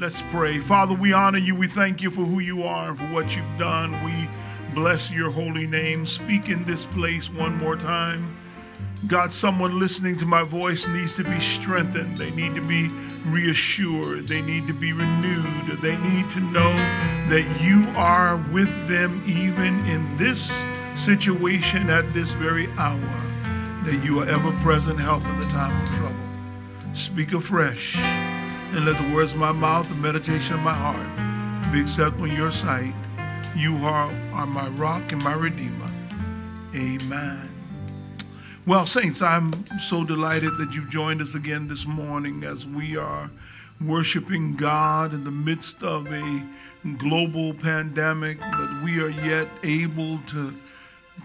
Let's pray. Father, we honor you. We thank you for who you are and for what you've done. We bless your holy name. Speak in this place one more time. God, someone listening to my voice needs to be strengthened. They need to be reassured. They need to be renewed. They need to know that you are with them even in this situation at this very hour, that you are ever present help in the time of trouble. Speak afresh, and let the words of my mouth and the meditation of my heart be acceptable in your sight. You are, are my rock and my redeemer. Amen. Well, Saints, I'm so delighted that you've joined us again this morning as we are worshiping God in the midst of a global pandemic, but we are yet able to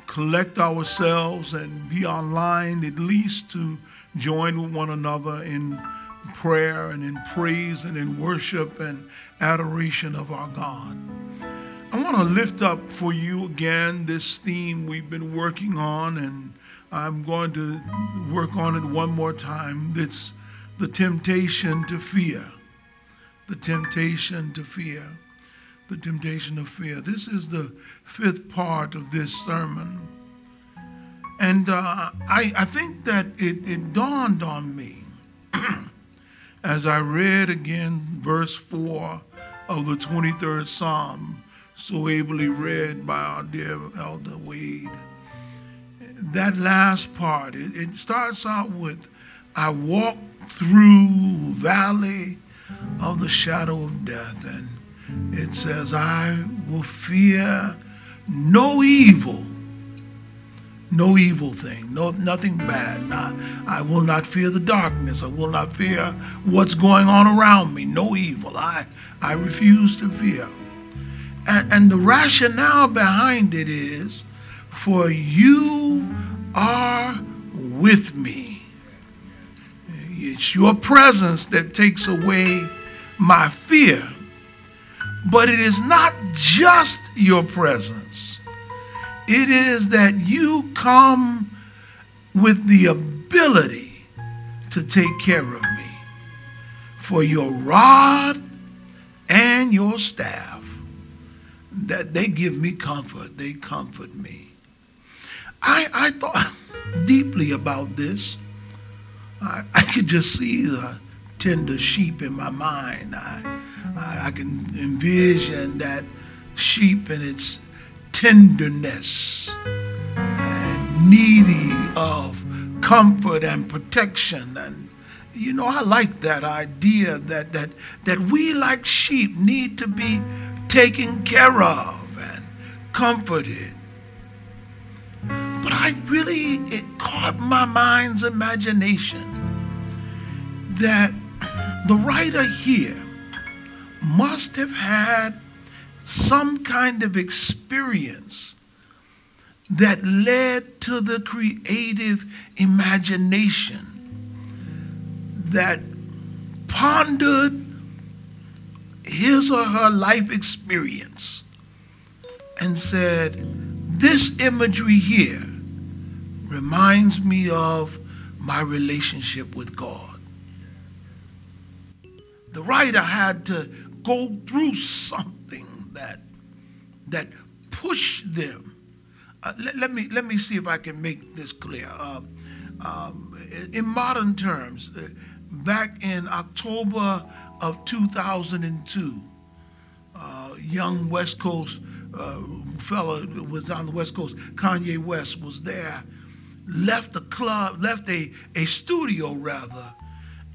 collect ourselves and be online at least to join with one another in prayer and in praise and in worship and adoration of our God. I want to lift up for you again this theme we've been working on and I'm going to work on it one more time. It's the temptation to fear. The temptation to fear. The temptation of fear. This is the fifth part of this sermon. And uh, I, I think that it, it dawned on me as I read again verse 4 of the 23rd Psalm, so ably read by our dear Elder Wade that last part, it, it starts out with, I walk through valley of the shadow of death. And it says, I will fear no evil, no evil thing, no nothing bad. Not, I will not fear the darkness. I will not fear what's going on around me. No evil. I, I refuse to fear. And, and the rationale behind it is for you are with me. It's your presence that takes away my fear. But it is not just your presence, it is that you come with the ability to take care of me. For your rod and your staff, that they give me comfort, they comfort me. I, I thought deeply about this. I, I could just see the tender sheep in my mind. I, I, I can envision that sheep and its tenderness and needy of comfort and protection. And you know i like that idea that that that we like sheep need to be taken care of and comforted. But I really, it caught my mind's imagination that the writer here must have had some kind of experience that led to the creative imagination that pondered his or her life experience and said, This imagery here reminds me of my relationship with God. The writer had to go through something that that pushed them. Uh, let, let, me let me see if I can make this clear. Uh, um, in modern terms, uh, back in October of 2002, uh, young West Coast uh, fellow was on the West Coast, Kanye West, was there left the club, left a, a studio rather.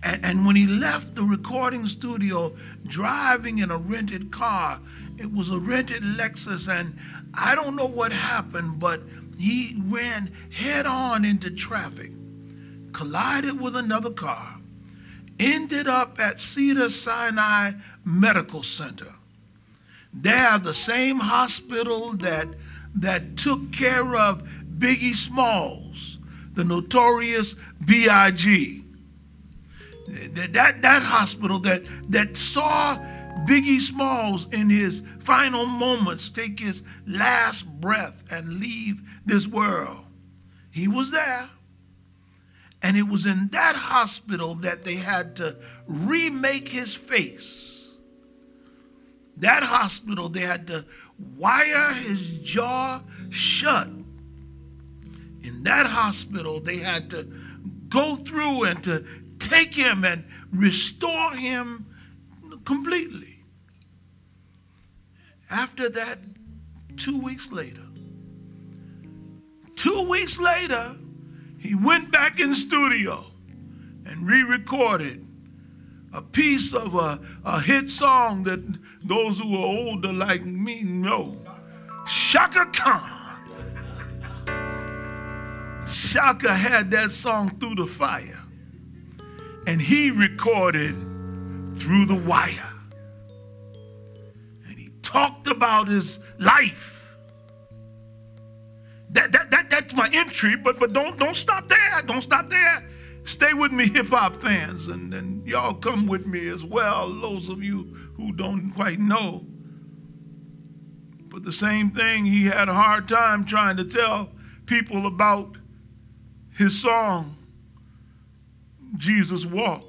And, and when he left the recording studio, driving in a rented car, it was a rented Lexus, and I don't know what happened, but he ran head on into traffic, collided with another car, ended up at Cedar Sinai Medical Center. There, the same hospital that, that took care of Biggie Smalls, the notorious B.I.G. That, that, that hospital that, that saw Biggie Smalls in his final moments take his last breath and leave this world. He was there. And it was in that hospital that they had to remake his face That hospital, they had to wire his jaw shut. In that hospital, they had to go through and to take him and restore him completely. After that, two weeks later, two weeks later, he went back in studio and re-recorded a piece of a, a hit song that those who are older like me know. Chaka Khan. Chaka had that song through the fire. And he recorded through the wire. And he talked about his life. That, that, that, that's my entry, but, but don't, don't stop there. Don't stop there. Stay with me, hip hop fans, and, and y'all come with me as well, those of you who don't quite know. But the same thing, he had a hard time trying to tell people about his song, Jesus Walk.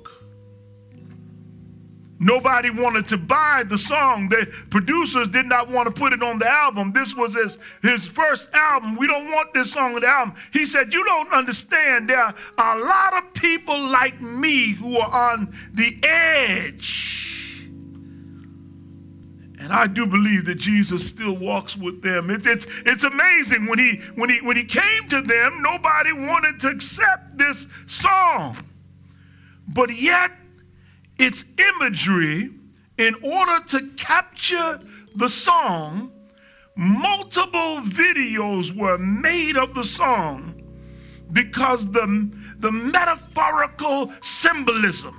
Nobody wanted to buy the song. The producers did not want to put it on the album. This was his, his first album. We don't want this song on the album. He said, You don't understand. There are a lot of people like me who are on the edge. And I do believe that Jesus still walks with them. It, it's, it's amazing when he, when, he, when he came to them, nobody wanted to accept this song. But yet, its imagery in order to capture the song. Multiple videos were made of the song because the, the metaphorical symbolism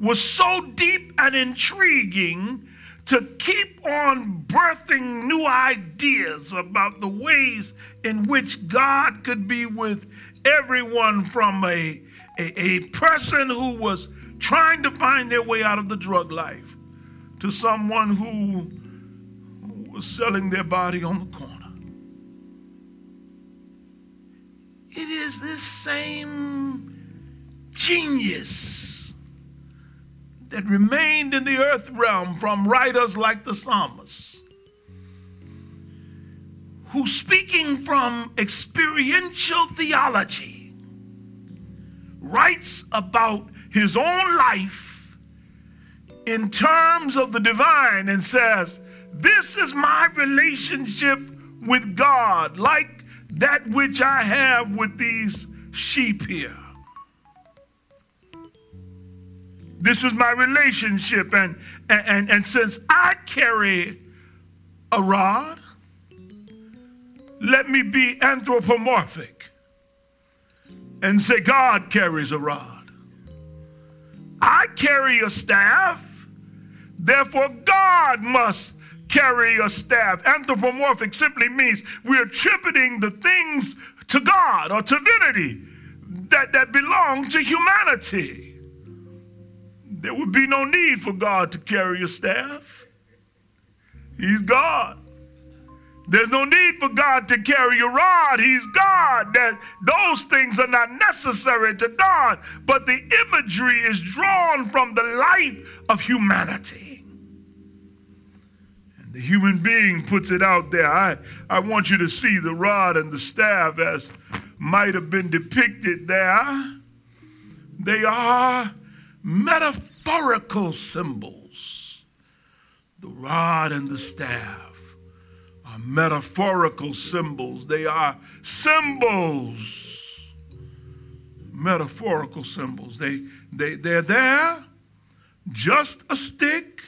was so deep and intriguing to keep on birthing new ideas about the ways in which God could be with everyone from a a, a person who was trying to find their way out of the drug life to someone who was selling their body on the corner. It is this same genius that remained in the earth realm from writers like the psalmist, who, speaking from experiential theology, writes about his own life in terms of the divine and says, This is my relationship with God, like that which I have with these sheep here. This is my relationship, and, and, and since I carry a rod, let me be anthropomorphic and say, God carries a rod. I carry a staff, therefore, God must carry a staff. Anthropomorphic simply means we're attributing the things to God or divinity that, that belong to humanity. There would be no need for God to carry a staff. He's God. There's no need for God to carry a rod. He's God. That those things are not necessary to God. But the imagery is drawn from the life of humanity. And the human being puts it out there. I, I want you to see the rod and the staff as might have been depicted there. They are metaphorical symbols. The rod and the staff are metaphorical symbols. They are symbols, metaphorical symbols. They, they, they're there, just a stick,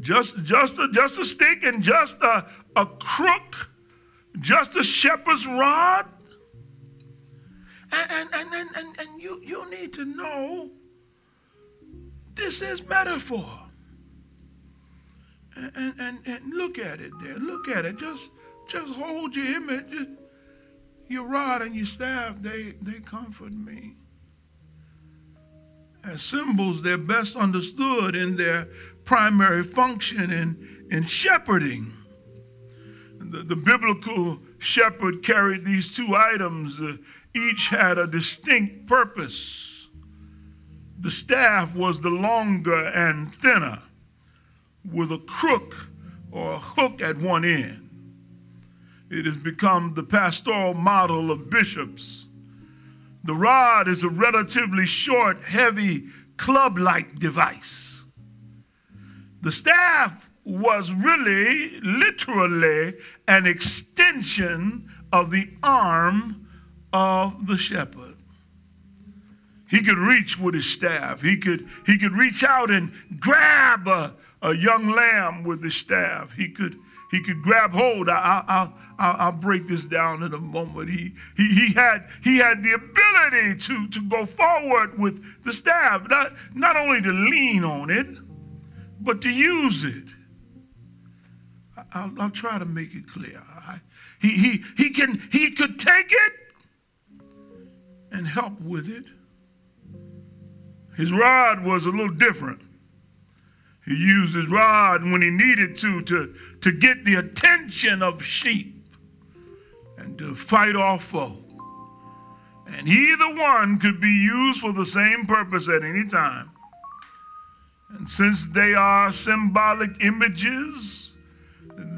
just, just, a, just a stick and just a, a crook, just a shepherd's rod. And, and, and, and, and you, you need to know this is metaphor and, and, and look at it there. Look at it. Just just hold your image. Your rod and your staff, they, they comfort me. As symbols, they're best understood in their primary function in, in shepherding. The, the biblical shepherd carried these two items, uh, each had a distinct purpose. The staff was the longer and thinner, with a crook or a hook at one end. It has become the pastoral model of bishops. The rod is a relatively short, heavy, club like device. The staff was really, literally, an extension of the arm of the shepherd. He could reach with his staff. He could, he could reach out and grab a, a young lamb with his staff. He could, he could grab hold. I, I, I, I'll break this down in a moment. He, he, he, had, he had the ability to, to go forward with the staff, not, not only to lean on it, but to use it. I'll, I'll try to make it clear. He, he, he, can, he could take it and help with it. His rod was a little different. He used his rod when he needed to, to, to get the attention of sheep and to fight off foe. And either one could be used for the same purpose at any time. And since they are symbolic images,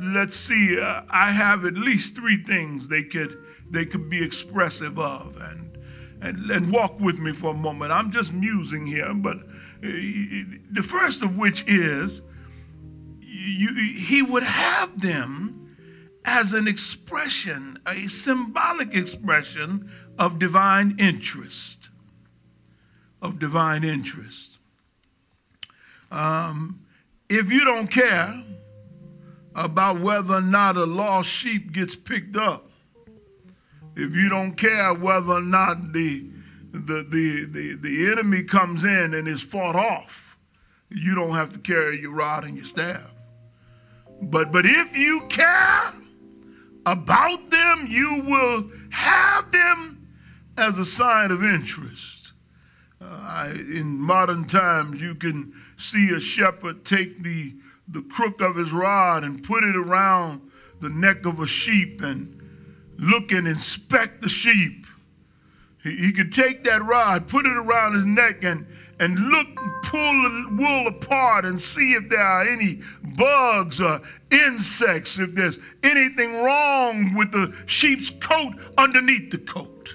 let's see, uh, I have at least three things they could, they could be expressive of. And and, and walk with me for a moment. I'm just musing here, but the first of which is you, he would have them as an expression, a symbolic expression of divine interest. Of divine interest. Um, if you don't care about whether or not a lost sheep gets picked up, if you don't care whether or not the, the, the, the, the enemy comes in and is fought off, you don't have to carry your rod and your staff. But, but if you care about them, you will have them as a sign of interest. Uh, I, in modern times, you can see a shepherd take the, the crook of his rod and put it around the neck of a sheep and look and inspect the sheep. He, could take that rod, put it around his neck, and, and look, pull the wool apart and see if there are any bugs or insects, if there's anything wrong with the sheep's coat underneath the coat.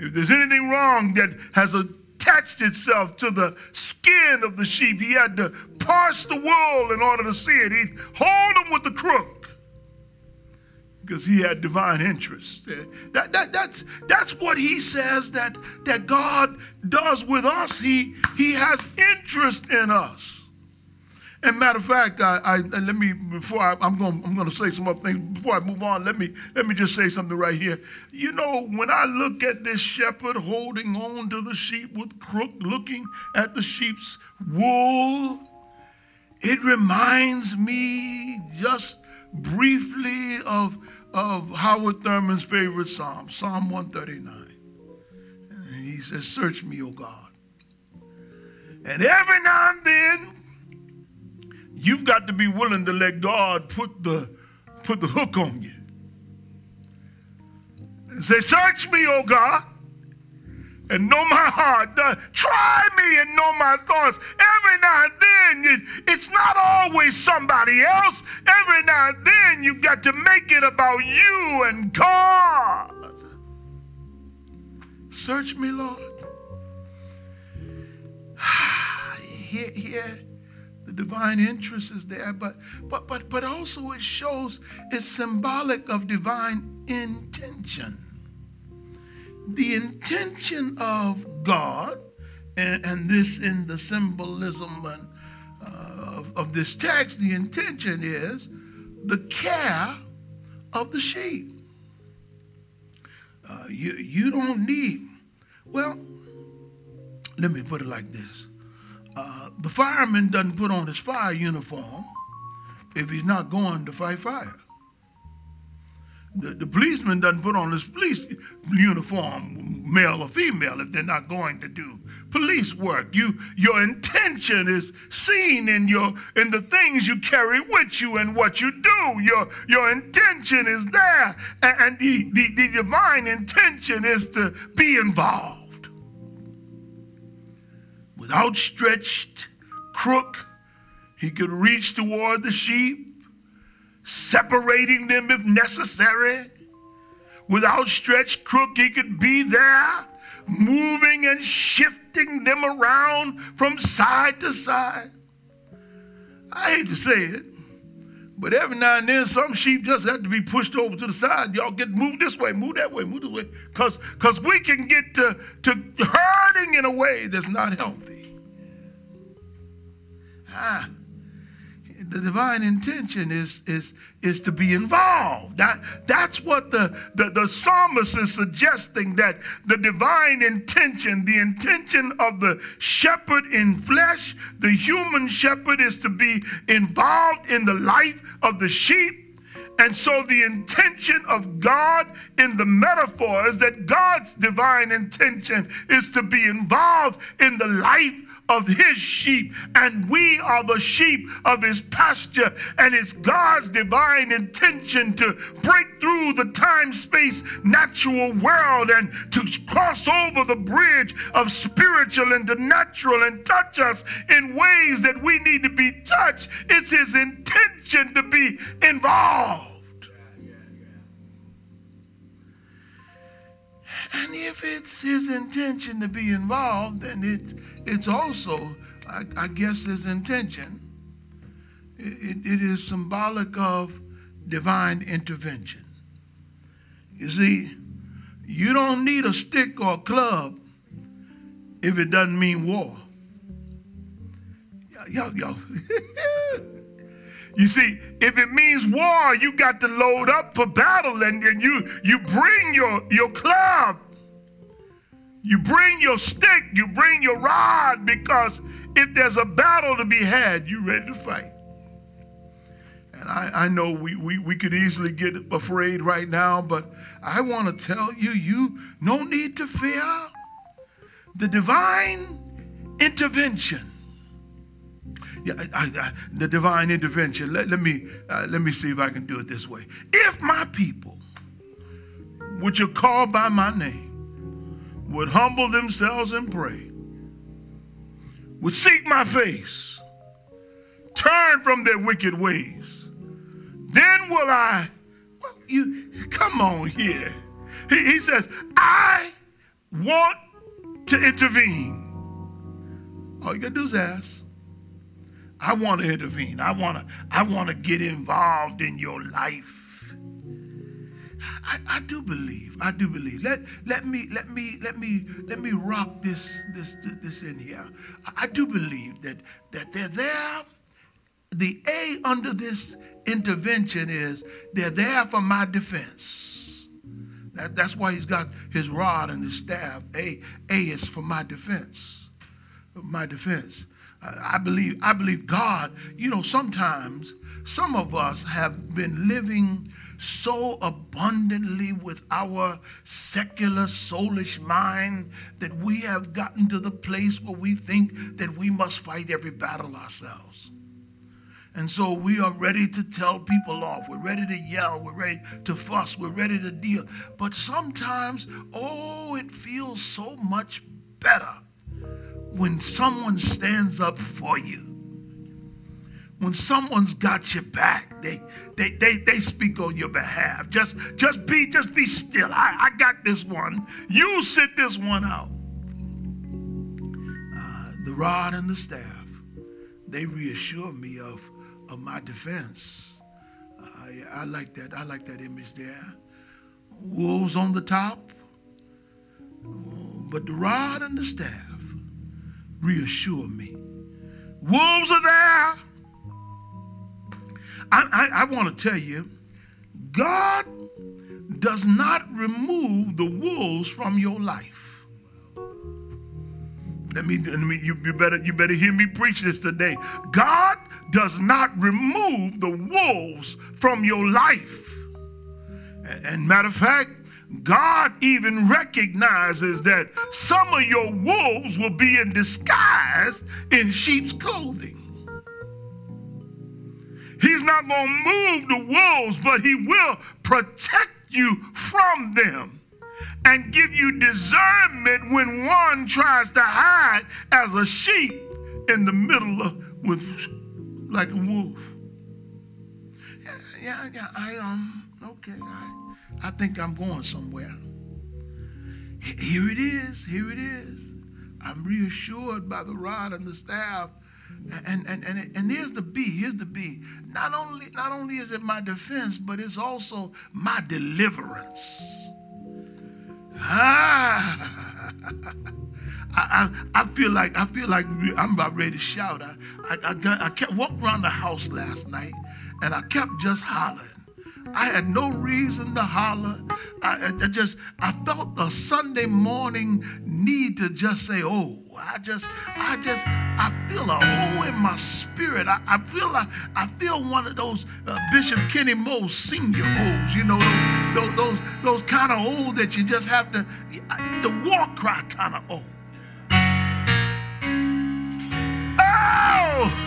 If there's anything wrong that has attached itself to the skin of the sheep, he had to parse the wool in order to see it. He'd hold him with the crook because he had divine interest. Uh, that, that, that's, that's what he says that, that God does with us. He, he has interest in us. And matter of fact, I, I let me before I, am going I'm going to say some other things before I move on. Let me let me just say something right here. You know, when I look at this shepherd holding on to the sheep with crook, looking at the sheep's wool, it reminds me just briefly of of Howard Thurman's favorite psalm, Psalm 139. And he says, Search me, O God. And every now and then, you've got to be willing to let God put the, put the hook on you. And say, Search me, O God and know my heart. Uh, try me and know my thoughts. Every now and then, it, it's not always somebody else. Every now and then, you've got to make it about you and God. Search me, Lord. here, here, the divine interest is there, but but but but also it shows it's symbolic of divine intention the intention of God, and, and this in the symbolism and, uh, of, of this text, the intention is the care of the sheep. Uh, you, you don't need, well, let me put it like this. Uh, the fireman doesn't put on his fire uniform if he's not going to fight fire. The, the policeman doesn't put on his police uniform, male or female, if they're not going to do police work. You, your intention is seen in your in the things you carry with you and what you do. Your your intention is there, and, and the, the, the divine intention is to be involved. with outstretched crook, he could reach toward the sheep, separating them if necessary. With outstretched crook, he could be there, moving and shifting them around from side to side. I hate to say it, but every now and then some sheep just have to be pushed over to the side. Y'all get moved this way, move that way, move this way. Because because we can get to, to hurting in a way that's not healthy. Ah the divine intention is, is, is to be involved. That, that's what the, the, the psalmist is suggesting that the divine intention, the intention of the shepherd in flesh, the human shepherd is to be involved in the life of the sheep. And so the intention of God in the metaphor is that God's divine intention is to be involved in the life of his sheep, and we are the sheep of his pasture. And it's God's divine intention to break through the time space natural world and to cross over the bridge of spiritual and the natural and touch us in ways that we need to be touched. It's his intention to be involved. And if it's his intention to be involved, then it's, it's also, I, I guess, his intention. It, it is symbolic of divine intervention. You see, you don't need a stick or a club if it doesn't mean war. Yo, yo. you see, if it means war, you got to load up for battle and, and you, you bring your, your club you bring your stick, you bring your rod, because if there's a battle to be had, you're ready to fight. And I, I know we, we, we could easily get afraid right now, but I want to tell you, you no need to fear the divine intervention. Yeah, I, I, the divine intervention. Let, let me uh, let me see if I can do it this way. If my people, which are called by my name, would humble themselves and pray, would seek my face, turn from their wicked ways, then will I, well, you come on here. He, he says, I want to intervene. All you gotta do is ask. I want to intervene. I want to I want to get involved in your life. I, I, do believe. I do believe. Let, let me let me let me let me rock this this this in here. I, I do believe that that they're there. The A under this intervention is they're there for my defense. That, that's why he's got his rod and his staff. A A is for my defense. My defense. I believe I believe God. You know, sometimes some of us have been living so abundantly with our secular, soulish mind that we have gotten to the place where we think that we must fight every battle ourselves. And so we are ready to tell people off. We're ready to yell. We're ready to fuss. We're ready to deal. But sometimes, oh, it feels so much better when someone stands up for you when someone's got your back, they they they, they speak on your behalf. Just just be just be still. I, I got this one. You sit this one out. Uh, the rod and the staff, they reassure me of of my defense. Uh, I like that. I like that image there. Wolves on the top, but the rod and the staff reassure me. Wolves are there I, I, I want to tell you, God does not remove the wolves from your life. Let me, let me you, you, better, you better hear me preach this today. God does not remove the wolves from your life. And, and matter of fact, God even recognizes that some of your wolves will be in disguise in sheep's clothing. He's not going to move the wolves, but he will protect you from them. and give you discernment when one tries to hide as a sheep in the middle of with like a wolf. Yeah, yeah, yeah I um okay, I I think I'm going somewhere. Here it is, here it is. I'm reassured by the rod and the staff. And, and, and, and here's the B, here's the B. Not only, not only is it my defense, but it's also my deliverance. Ah, I, I, I, feel like I feel like I'm about ready to shout. I, I, I, got, I kept walking around the house last night, and I kept just hollering. I had no reason to holler. I, I, just I felt a Sunday morning need to just say, "Oh." I just, I just, I feel a oh in my spirit. I, I feel like I feel one of those uh, Bishop Kenny Moe senior O's, you know, those, those, those, those kind of old that you just have to, the war cry kind of old.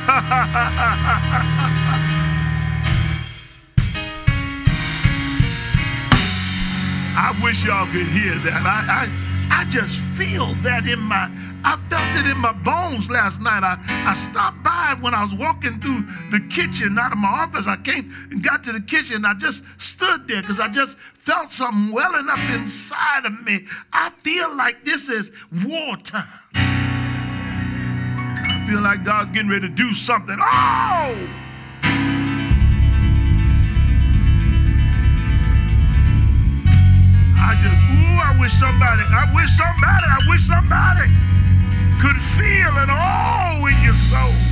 Oh! y'all could hear that. I, I, I just feel that in my, I felt it in my bones last night. I, I stopped by when I was walking through the kitchen out of my office. I came and got to the kitchen. I just stood there because I just felt something welling up inside of me. I feel like this is wartime. I feel like God's getting ready to do something. Oh! I just, ooh, I wish somebody, I wish somebody, I wish somebody could feel it all in your soul.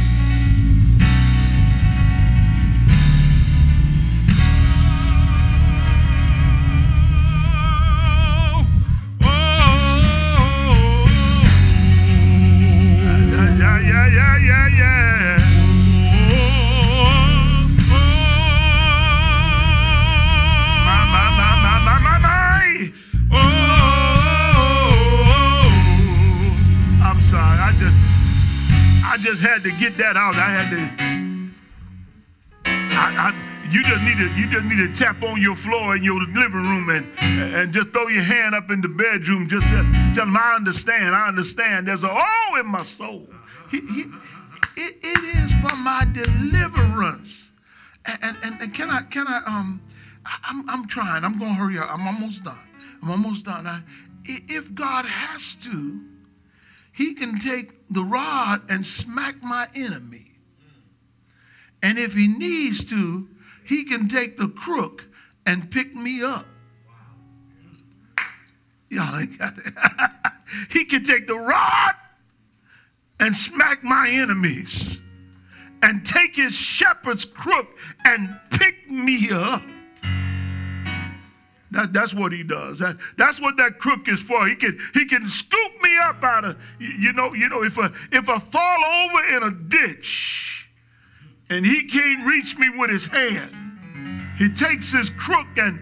Get that out. I had to. I, I, you just need to you just need to tap on your floor in your living room and and just throw your hand up in the bedroom. Just to tell them I understand. I understand. There's a oh in my soul. It, it is for my deliverance. And, and, and can I can I um I'm I'm trying. I'm gonna hurry up. I'm almost done. I'm almost done. I, if God has to, He can take the rod and smack my enemy. And if he needs to, he can take the crook and pick me up. Y'all ain't got it. he can take the rod and smack my enemies and take his shepherd's crook and pick me up. That, that's what he does. That, that's what that crook is for. He can, he can scoop me up out of, you know, you know, if I, if I fall over in a ditch and he can't reach me with his hand, he takes his crook and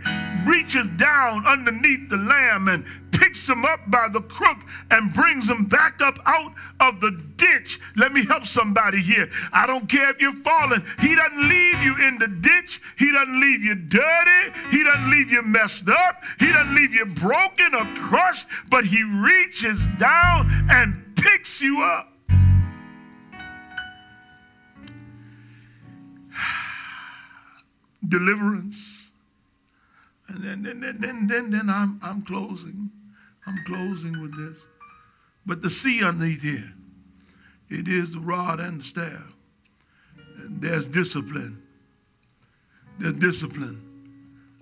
reaches down underneath the lamb and picks him up by the crook and brings him back up out of the ditch. Let me help somebody here. I don't care if you're falling. He doesn't leave you in the ditch. He doesn't leave you dirty. He doesn't leave you messed up. He doesn't leave you broken or crushed, but he reaches down and picks you up. Deliverance. And then, then, then, then, then, I'm, I'm closing. I'm closing with this. But the sea underneath here, it is the rod and the staff. And there's discipline. There's discipline.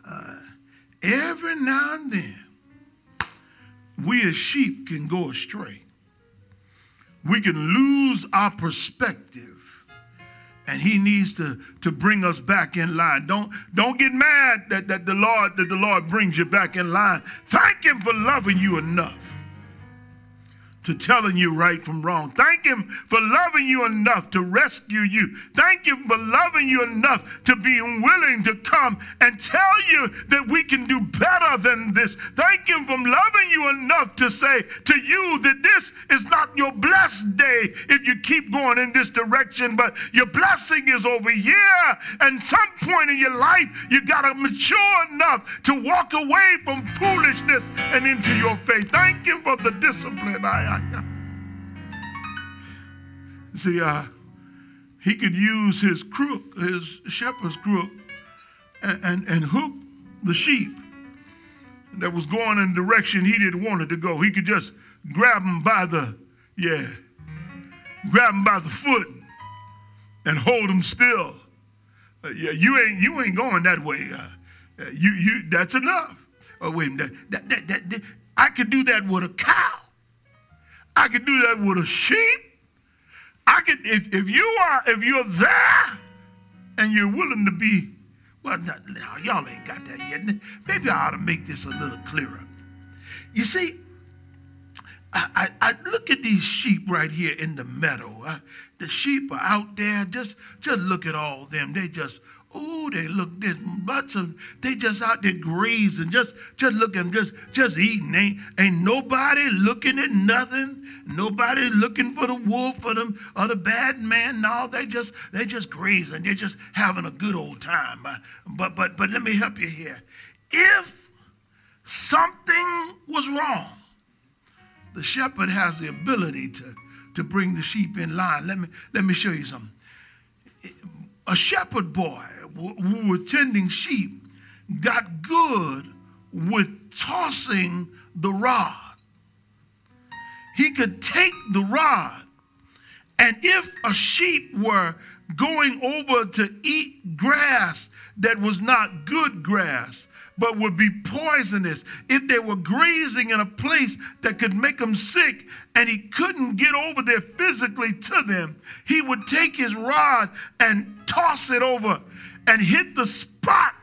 Uh, every now and then, we as sheep can go astray. We can lose our perspective and he needs to, to bring us back in line. Don't, don't get mad that, that the Lord that the Lord brings you back in line. Thank him for loving you enough to telling you right from wrong. Thank Him for loving you enough to rescue you. Thank Him for loving you enough to being willing to come and tell you that we can do better than this. Thank Him for loving you enough to say to you that this is your blessed day if you keep going in this direction, but your blessing is over here. And some point in your life, you got to mature enough to walk away from foolishness and into your faith. Thank Him for the discipline. I, I See, uh, he could use his crook, his shepherd's crook, and, and, and hook the sheep that was going in a direction he didn't want it to go. He could just grab them by the, yeah, grab him by the foot and hold him still. Uh, yeah, you ain't you ain't going that way. Uh, uh you you that's enough. Oh wait that, that, that, that, I could do that with a cow. I could do that with a sheep. I could, if, if you are, if you're there and you're willing to be, well, no, no, y'all ain't got that yet. Maybe I ought to make this a little clearer. You see, I, I, I look at these sheep right here in the meadow. I, the sheep are out there. Just, just look at all them. They just Oh, they look, there's lots of, they just out there grazing, just, just looking, just, just eating. Ain't, ain't nobody looking at nothing. Nobody looking for the wolf or the, or the bad man. No, they just, they just grazing. They're just having a good old time. Uh, but, but, but let me help you here. If something was wrong, the shepherd has the ability to, to bring the sheep in line. Let me, let me show you something. A shepherd boy who was tending sheep got good with tossing the rod. He could take the rod, and if a sheep were going over to eat grass that was not good grass, but would be poisonous if they were grazing in a place that could make them sick and he couldn't get over there physically to them, he would take his rod and toss it over and hit the spot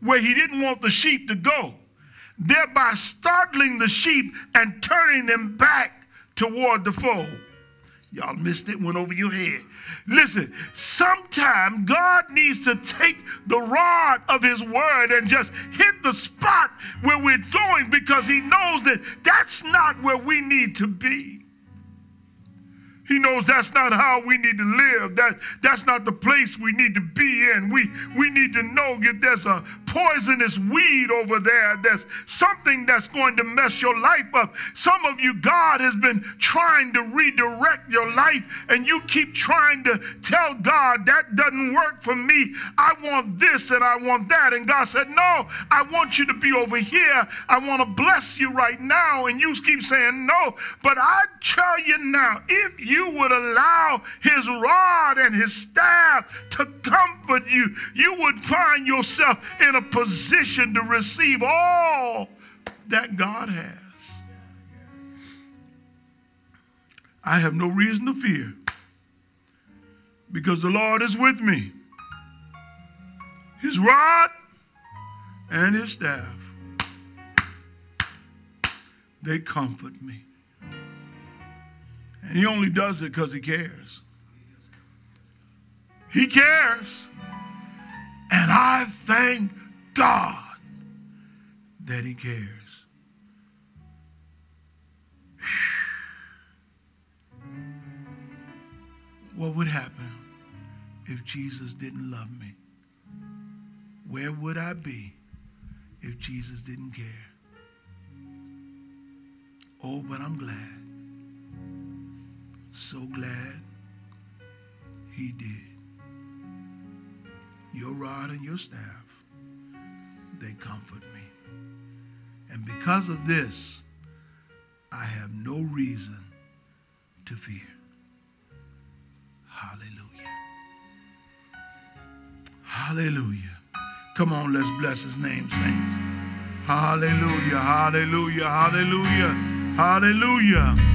where he didn't want the sheep to go, thereby startling the sheep and turning them back toward the fold. Y'all missed it, went over your head. Listen, sometimes God needs to take the rod of his word and just hit the spot where we're going because he knows that that's not where we need to be. He knows that's not how we need to live. That, that's not the place we need to be in. We, we need to know that there's a poisonous weed over there. There's something that's going to mess your life up. Some of you, God has been trying to redirect your life, and you keep trying to tell God, that doesn't work for me. I want this and I want that. And God said, No, I want you to be over here. I want to bless you right now. And you keep saying, No. But I tell you now, if you would allow his rod and his staff to comfort you, you would find yourself in a position to receive all that God has. I have no reason to fear because the Lord is with me. His rod and his staff, they comfort me. And he only does it because he cares. He cares. And I thank God that he cares. What would happen if Jesus didn't love me? Where would I be if Jesus didn't care? Oh, but I'm glad so glad he did. Your rod and your staff, they comfort me. And because of this, I have no reason to fear. Hallelujah. Hallelujah. Come on, let's bless his name, saints. Hallelujah, hallelujah, hallelujah, hallelujah.